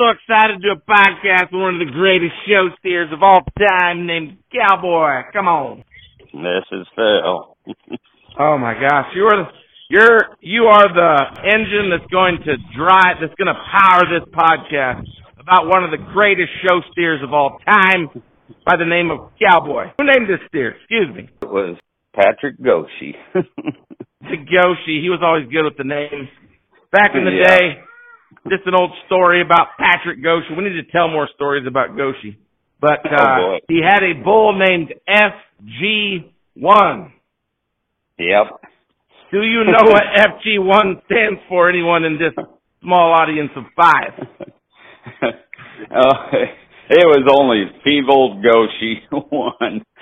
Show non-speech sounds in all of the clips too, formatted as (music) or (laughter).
so excited to do a podcast with one of the greatest show steers of all time named Cowboy. Come on. This is Phil. (laughs) oh my gosh, you are the, you're you are the engine that's going to drive that's going to power this podcast about one of the greatest show steers of all time by the name of Cowboy. Who named this steer? Excuse me. It was Patrick Goshe. (laughs) the Goshe. He was always good with the names. Back in the Yeah. day, just an old story about Patrick Goshe. We need to tell more stories about Goshe. But Oh, uh, boy. he had a bull named FG1. yep. Do you know what (laughs) FG1 stands for? Anyone in this small audience of five? (laughs) oh, it was only Fevold Goshe one. (laughs)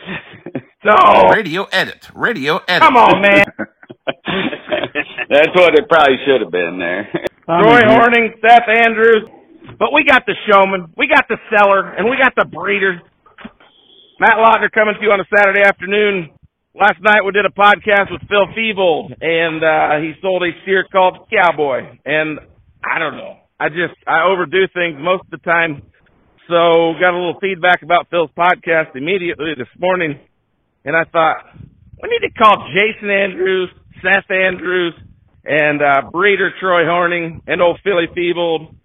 No. Radio edit. Radio edit. Come on, man. That's what it probably should have been there. Troy Hornung, Seth Andrews. But we got the showman, we got the seller, and we got the breeder. Matt Lautner coming to you on a Saturday afternoon. Last night we did a podcast with Phil Fevold, and uh, he sold a steer called Cowboy. And I don't know. I just, I overdo things most of the time. So got a little feedback about Phil's podcast immediately this morning. And I thought, we need to call Jason Andrews, Seth Andrews, and uh, breeder Troy Hornung, and old Philly Fevold,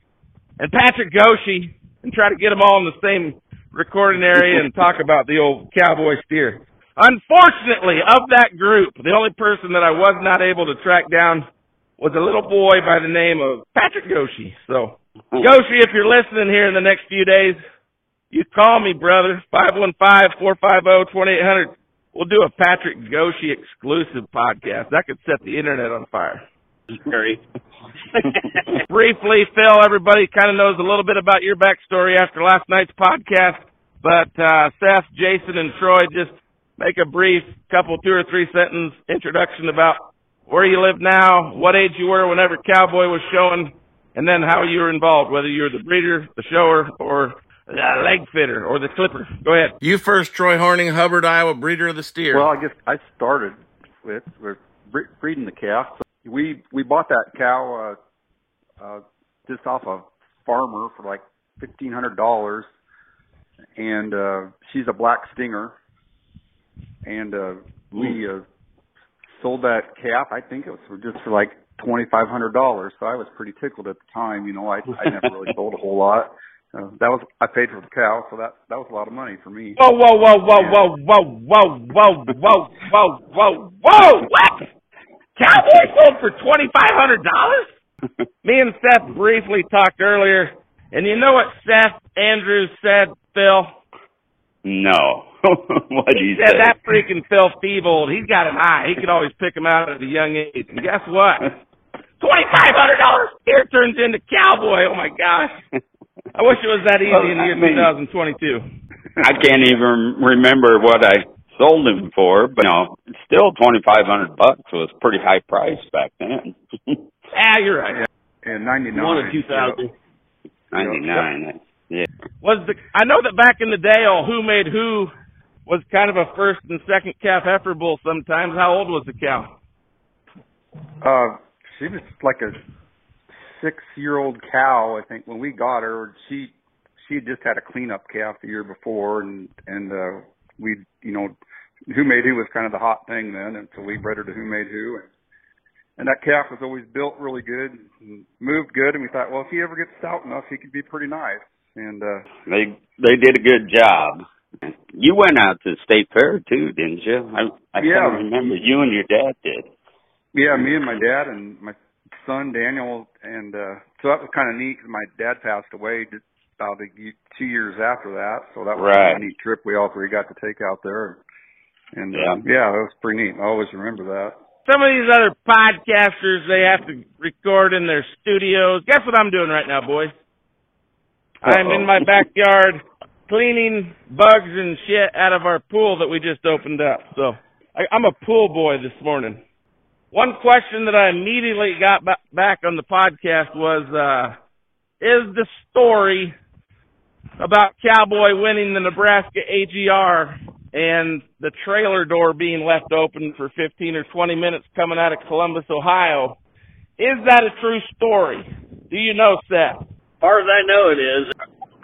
and Patrick Goshe, and try to get them all in the same recording area and talk about the old cowboy steer. Unfortunately, of that group, the only person that I was not able to track down was a little boy by the name of Patrick Goshe. So, Goshe, if you're listening here in the next few days, you call me, brother. Five one five four five zero twenty eight hundred. We'll do a Patrick Goshe exclusive podcast. That could set the internet on fire. Sorry. (laughs) Briefly, Phil, everybody kind of knows a little bit about your backstory after last night's podcast, but uh, Seth, Jason, and Troy just make a brief couple, two or three sentence introduction about where you live now, what age you were whenever Cowboy was showing, and then how you were involved, whether you were the breeder, the shower, or the leg fitter, or the clipper. Go ahead. You first, Troy Hornung, Hubbard, Iowa, breeder of the steer. Well, I guess I started with with breeding the calf. So we we bought that cow uh, uh, just off a farmer for like fifteen hundred dollars, and uh, she's a black stinger, and uh, we uh, sold that calf. I think it was for just for like twenty five hundred dollars. So I was pretty tickled at the time. You know, I I never really sold a whole lot. Uh, that was I paid for the cow, so that that was a lot of money for me. Whoa, whoa, whoa, whoa, whoa, whoa, whoa, whoa, whoa, whoa, whoa, whoa! What? Cowboy sold for twenty five hundred dollars? (laughs) Me and Seth briefly talked earlier, and you know what Seth Andrews said, Phil? no. (laughs) what did He he said say? that freaking Phil Fevold, he's got an eye. He could always pick him out at a young age. And guess what? (laughs) Twenty five hundred dollars here turns into Cowboy. Oh my gosh! I wish it was that easy in the year I mean- 2022. I can't even remember what I sold him for, but you know, still twenty five hundred bucks was a pretty high price back then. (laughs) Ah, you're right. In '99, One or two thousand. Ninety nine. Yeah. was the I know that back in the day, all who made who was kind of a first and second calf heifer bull. Sometimes, how old was the cow? Uh, she was like a six-year-old cow, I think. When we got her, she she had just had a cleanup calf the year before, and and uh, we, you know, who made who was kind of the hot thing then, and so we bred her to who made who, and and that calf was always built really good, and moved good, and we thought, well, if he ever gets stout enough, he could be pretty nice. And uh, They they did a good job. You went out to the state fair too, didn't you? I I Yeah. can't remember. You and your dad did. Yeah, me and my dad and my son Daniel, and uh so that was kind of neat 'cause my dad passed away just about a, ye- two years after that. So that was Right. a neat trip we all three got to take out there. And Yeah. uh, yeah, that was pretty neat. I always remember that. Some of these other podcasters, they have to record in their studios. Guess what I'm doing right now, boys? I'm in my (laughs) backyard cleaning bugs and shit out of our pool that we just opened up. So I, I'm a pool boy this morning. One question that I immediately got ba- back on the podcast was, uh, is the story about Cowboy winning the Nebraska AGR and the trailer door being left open for 15 or 20 minutes coming out of Columbus, Ohio. Is that a true story? Do you know, Seth? As far as I know, it is.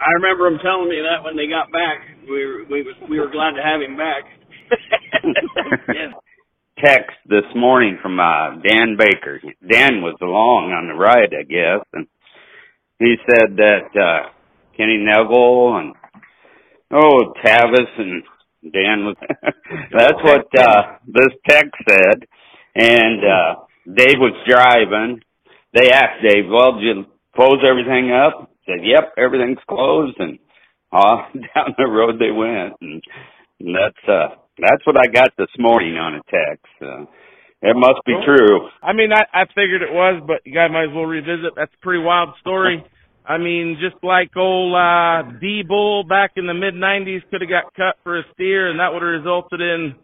I remember them telling me that when they got back. We were we was we were glad to have him back. (laughs) yeah. Text this morning from uh Dan Baker. Dan was along on the ride, I guess, and he said that uh Kenny Neville and oh Tavis and Dan was (laughs) that's what uh this text said. And uh Dave was driving. They asked Dave, Well, did you close everything up? Said, Yep, everything's closed and uh (laughs) down the road they went and, and that's uh that's what I got this morning on a text. Uh, it must be true. I mean, I, I figured it was, but you guys might as well revisit. That's a pretty wild story. I mean, just like old uh D Bull back in the mid '90s could have got cut for a steer, and that would have resulted in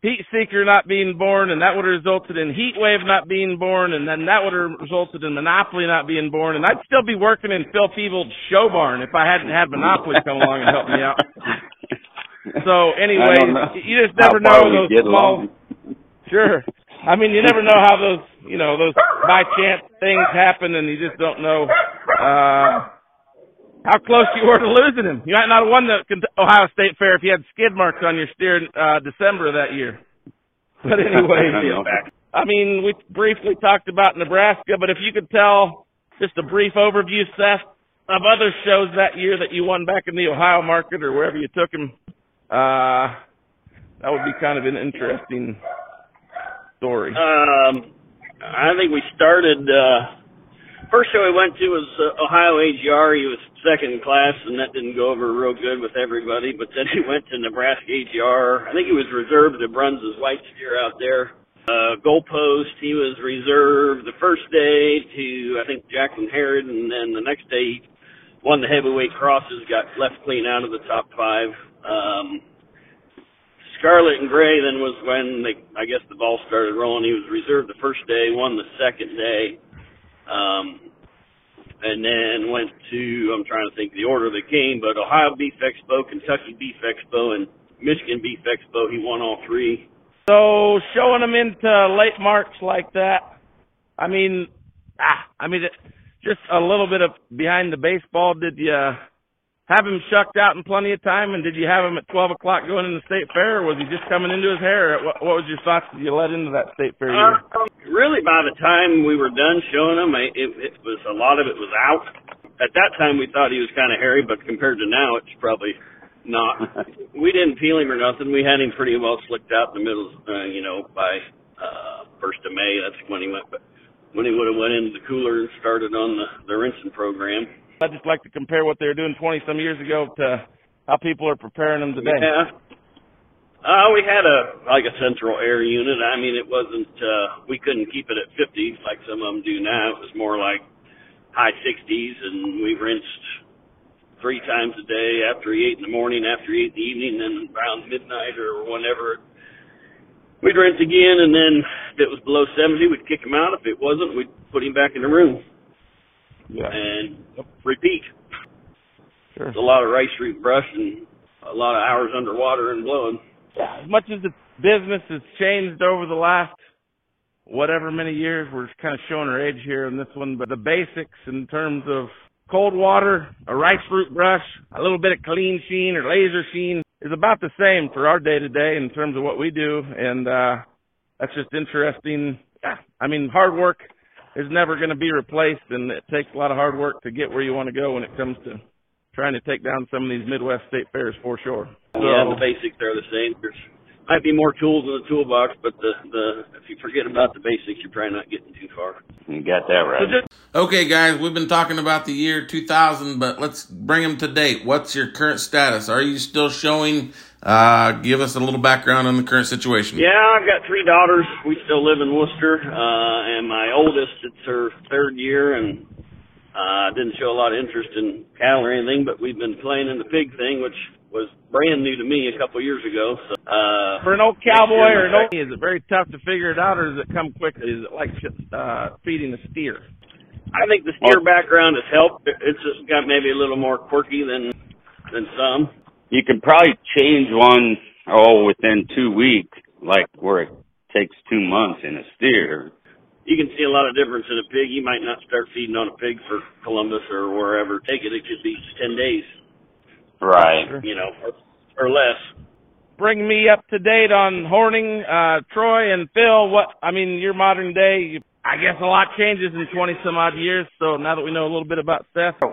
Heat Seeker not being born, and that would have resulted in Heat Wave not being born, and then that would have resulted in Monopoly not being born, and I'd still be working in Phil Fevold's show barn if I hadn't had Monopoly come along and help me out. (laughs) So anyway, you just never know those small. (laughs) Sure. I mean, you never know how those, you know, those by chance things happen, and you just don't know uh how close you were to losing him. You might not have won the Ohio State Fair if you had skid marks on your steer in uh, December of that year. But anyway, (laughs) I mean, we briefly talked about Nebraska, but if you could tell just a brief overview, Seth, of other shows that year that you won back in the Ohio market or wherever you took him, uh, that would be kind of an interesting story. Um, I think we started. Uh, first show we went to was uh, Ohio AGR. He was second class, and that didn't go over real good with everybody. But then he (laughs) went to Nebraska AGR. I think he was reserved to Bruns's white steer out there. Uh, goalpost, he was reserved the first day to I think Jacqueline Herod, and then the next day he won the heavyweight crosses, got left clean out of the top five. Um, Scarlet and Gray then was when they, I guess the ball started rolling. He was reserved the first day, won the second day, um, and then went to I'm trying to think the order they came, but Ohio Beef Expo, Kentucky Beef Expo, and Michigan Beef Expo. He won all three. So showing them into late March like that, I mean, ah, I mean, just a little bit of behind the baseball. Did you have him shucked out in plenty of time, and did you have him at 12 o'clock going in the state fair, or was he just coming into his hair? What, what was your thoughts? Did you let into that state fair year? Uh, really, by the time we were done showing him, I, it, it was a lot of it was out. At that time, we thought he was kind of hairy, but compared to now, it's probably not. (laughs) we didn't peel him or nothing. We had him pretty well slicked out in the middle, uh, you know, by uh, first of May. That's when he went. But when he would have went into the cooler and started on the the rinsing program. I just like to compare what they were doing 20 some years ago to how people are preparing them today. Yeah. Uh, we had a like a central air unit. I mean, it wasn't. uh We couldn't keep it at 50 like some of them do now. It was more like high 60s, and we rinsed three times a day after he ate in the morning, after he ate in the evening, then around midnight or whenever. We'd rinse again, and then if it was below 70, we'd kick him out. If it wasn't, we'd put him back in the room Yeah. and repeat. Sure. It's a lot of rice root brush and a lot of hours underwater and blowing. As much as the business has changed over the last whatever many years, we're kind of showing our age here in this one, but the basics in terms of cold water, a rice root brush, a little bit of clean sheen or laser sheen is about the same for our day to day in terms of what we do. And, uh, that's just interesting. Yeah. I mean, hard work is never going to be replaced and it takes a lot of hard work to get where you want to go when it comes to trying to take down some of these Midwest state fairs for sure. So, yeah, the basics are the same. There's might be more tools in the toolbox, but the the if you forget about the basics, you're probably not getting too far. You got that so right. just Okay, guys, we've been talking about the year 2000, but let's bring them to date. What's your current status? Are you still showing? Uh, give us a little background on the current situation. Yeah, I've got three daughters. We still live in Wooster, uh, and my oldest, it's her third year, and uh, didn't show a lot of interest in cattle or anything, but we've been playing in the pig thing, which was brand new to me a couple years ago. So, uh, for an old cowboy or an old, is it very tough to figure it out, or does it come quickly? Is it like uh, feeding a steer? I think the steer background has helped. It's just got maybe a little more quirky than than some. You can probably change one oh within two weeks, like where it takes two months in a steer. you can see a lot of difference in a pig. You might not start feeding on a pig for Columbus or wherever. Take it, it could be ten days, Right. you know, or, or less. Bring me up to date on Hornung, uh, Troy and Phil. What I mean, your modern day. I guess a lot changes in twenty some odd years. So now that we know a little bit about Seth, uh,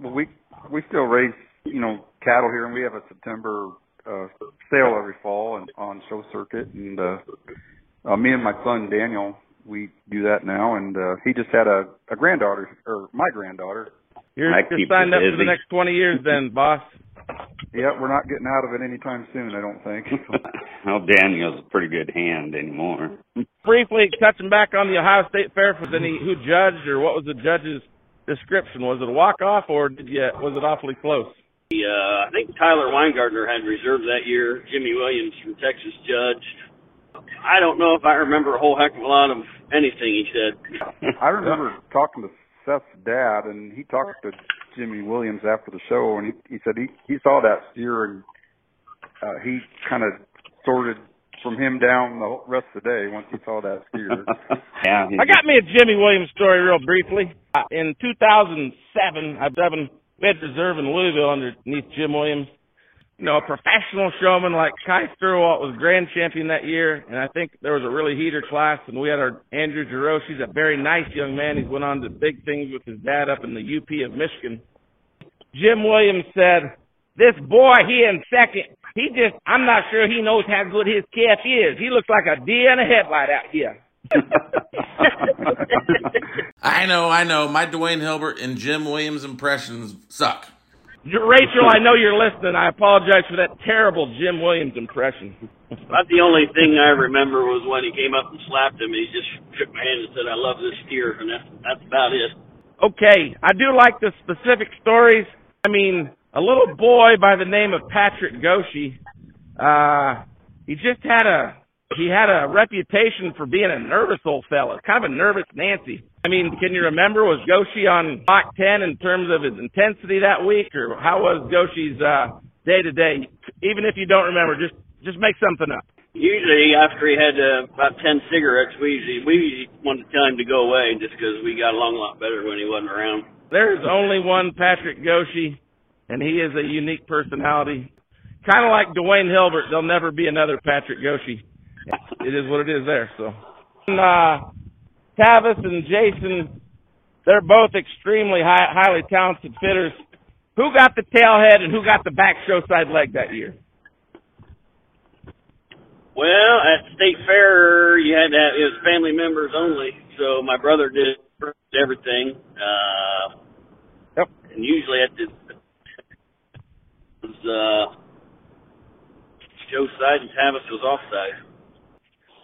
well, we we still raise you know cattle here, and we have a September uh, sale every fall and on show circuit, and uh, uh, me and my son Daniel we do that now, and uh, he just had a a granddaughter or my granddaughter. you're, That you're signed you up for the next twenty years, then, (laughs) boss. Yeah, we're not getting out of it anytime soon, I don't think. (laughs) well, Daniel's a pretty good hand anymore. (laughs) Briefly touching back on the Ohio State Fair, was any who judged or what was the judge's description? Was it a walk off or did you was it awfully close? The, uh, I think Tyler Weingartner had reserved that year. Jimmy Williams from Texas judged. I don't know if I remember a whole heck of a lot of anything he said. (laughs) I remember talking to Seth's dad, and he talked to Jimmy Williams after the show, and he, he said he he saw that steer, and uh, he kind of sorted from him down the rest of the day once he saw that steer. (laughs) yeah. I got me a Jimmy Williams story real briefly. Uh, in 2007, I seven we had reserve in Louisville underneath Jim Williams. You know, a professional showman like Kai Sturwalt was grand champion that year, and I think there was a really heater class, and we had our Andrew Giroux. He's a very nice young man. He's went on to big things with his dad up in the UP of Michigan. Jim Williams said, this boy here in second, he just, I'm not sure he knows how good his calf is. He looks like a deer in a headlight out here. (laughs) I know, I know. My Dwayne Hilbert and Jim Williams impressions suck. Rachel, I know you're listening. I apologize for that terrible Jim Williams impression. About the only thing I remember was when he came up and slapped him. And he just shook my hand and said, "I love this steer," and that's that's about it. Okay, I do like the specific stories. I mean, a little boy by the name of Patrick Goshe, uh, he just had a he had a reputation for being a nervous old fella, kind of a nervous Nancy. I mean, can you remember was Goshe on Mach 10 in terms of his intensity that week, or how was Goshe's uh day to day? Even if you don't remember, just just make something up. Usually, after he had uh, about ten cigarettes, we usually we usually wanted to tell him to go away just because we got along a lot better when he wasn't around. There's only one Patrick Goshe, and he is a unique personality. Kind of like Dwayne Hilbert, there'll never be another Patrick Goshe. It is what it is there. So, and, uh, Tavis and Jason, they're both extremely high, highly talented fitters. Who got the tailhead and who got the back show side leg that year? Well, at State Fair, you had to have it was family members only. So my brother did everything. Uh, Yep. and usually at the was uh, Joe side and Tavis was offside.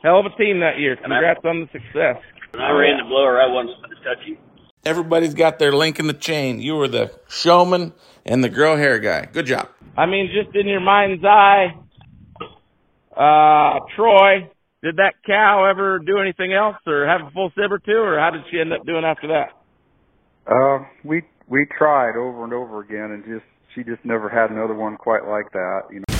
Hell of a team that year. Congrats on the success. When I ran the blower, I wasn't supposed to touch him. Everybody's got their link in the chain. You were the showman and the girl hair guy. Good job. I mean, just in your mind's eye, uh, Troy, did that cow ever do anything else or have a full sib or two, or how did she end up doing after that? uh, we we tried over and over again, and just she just never had another one quite like that. You know.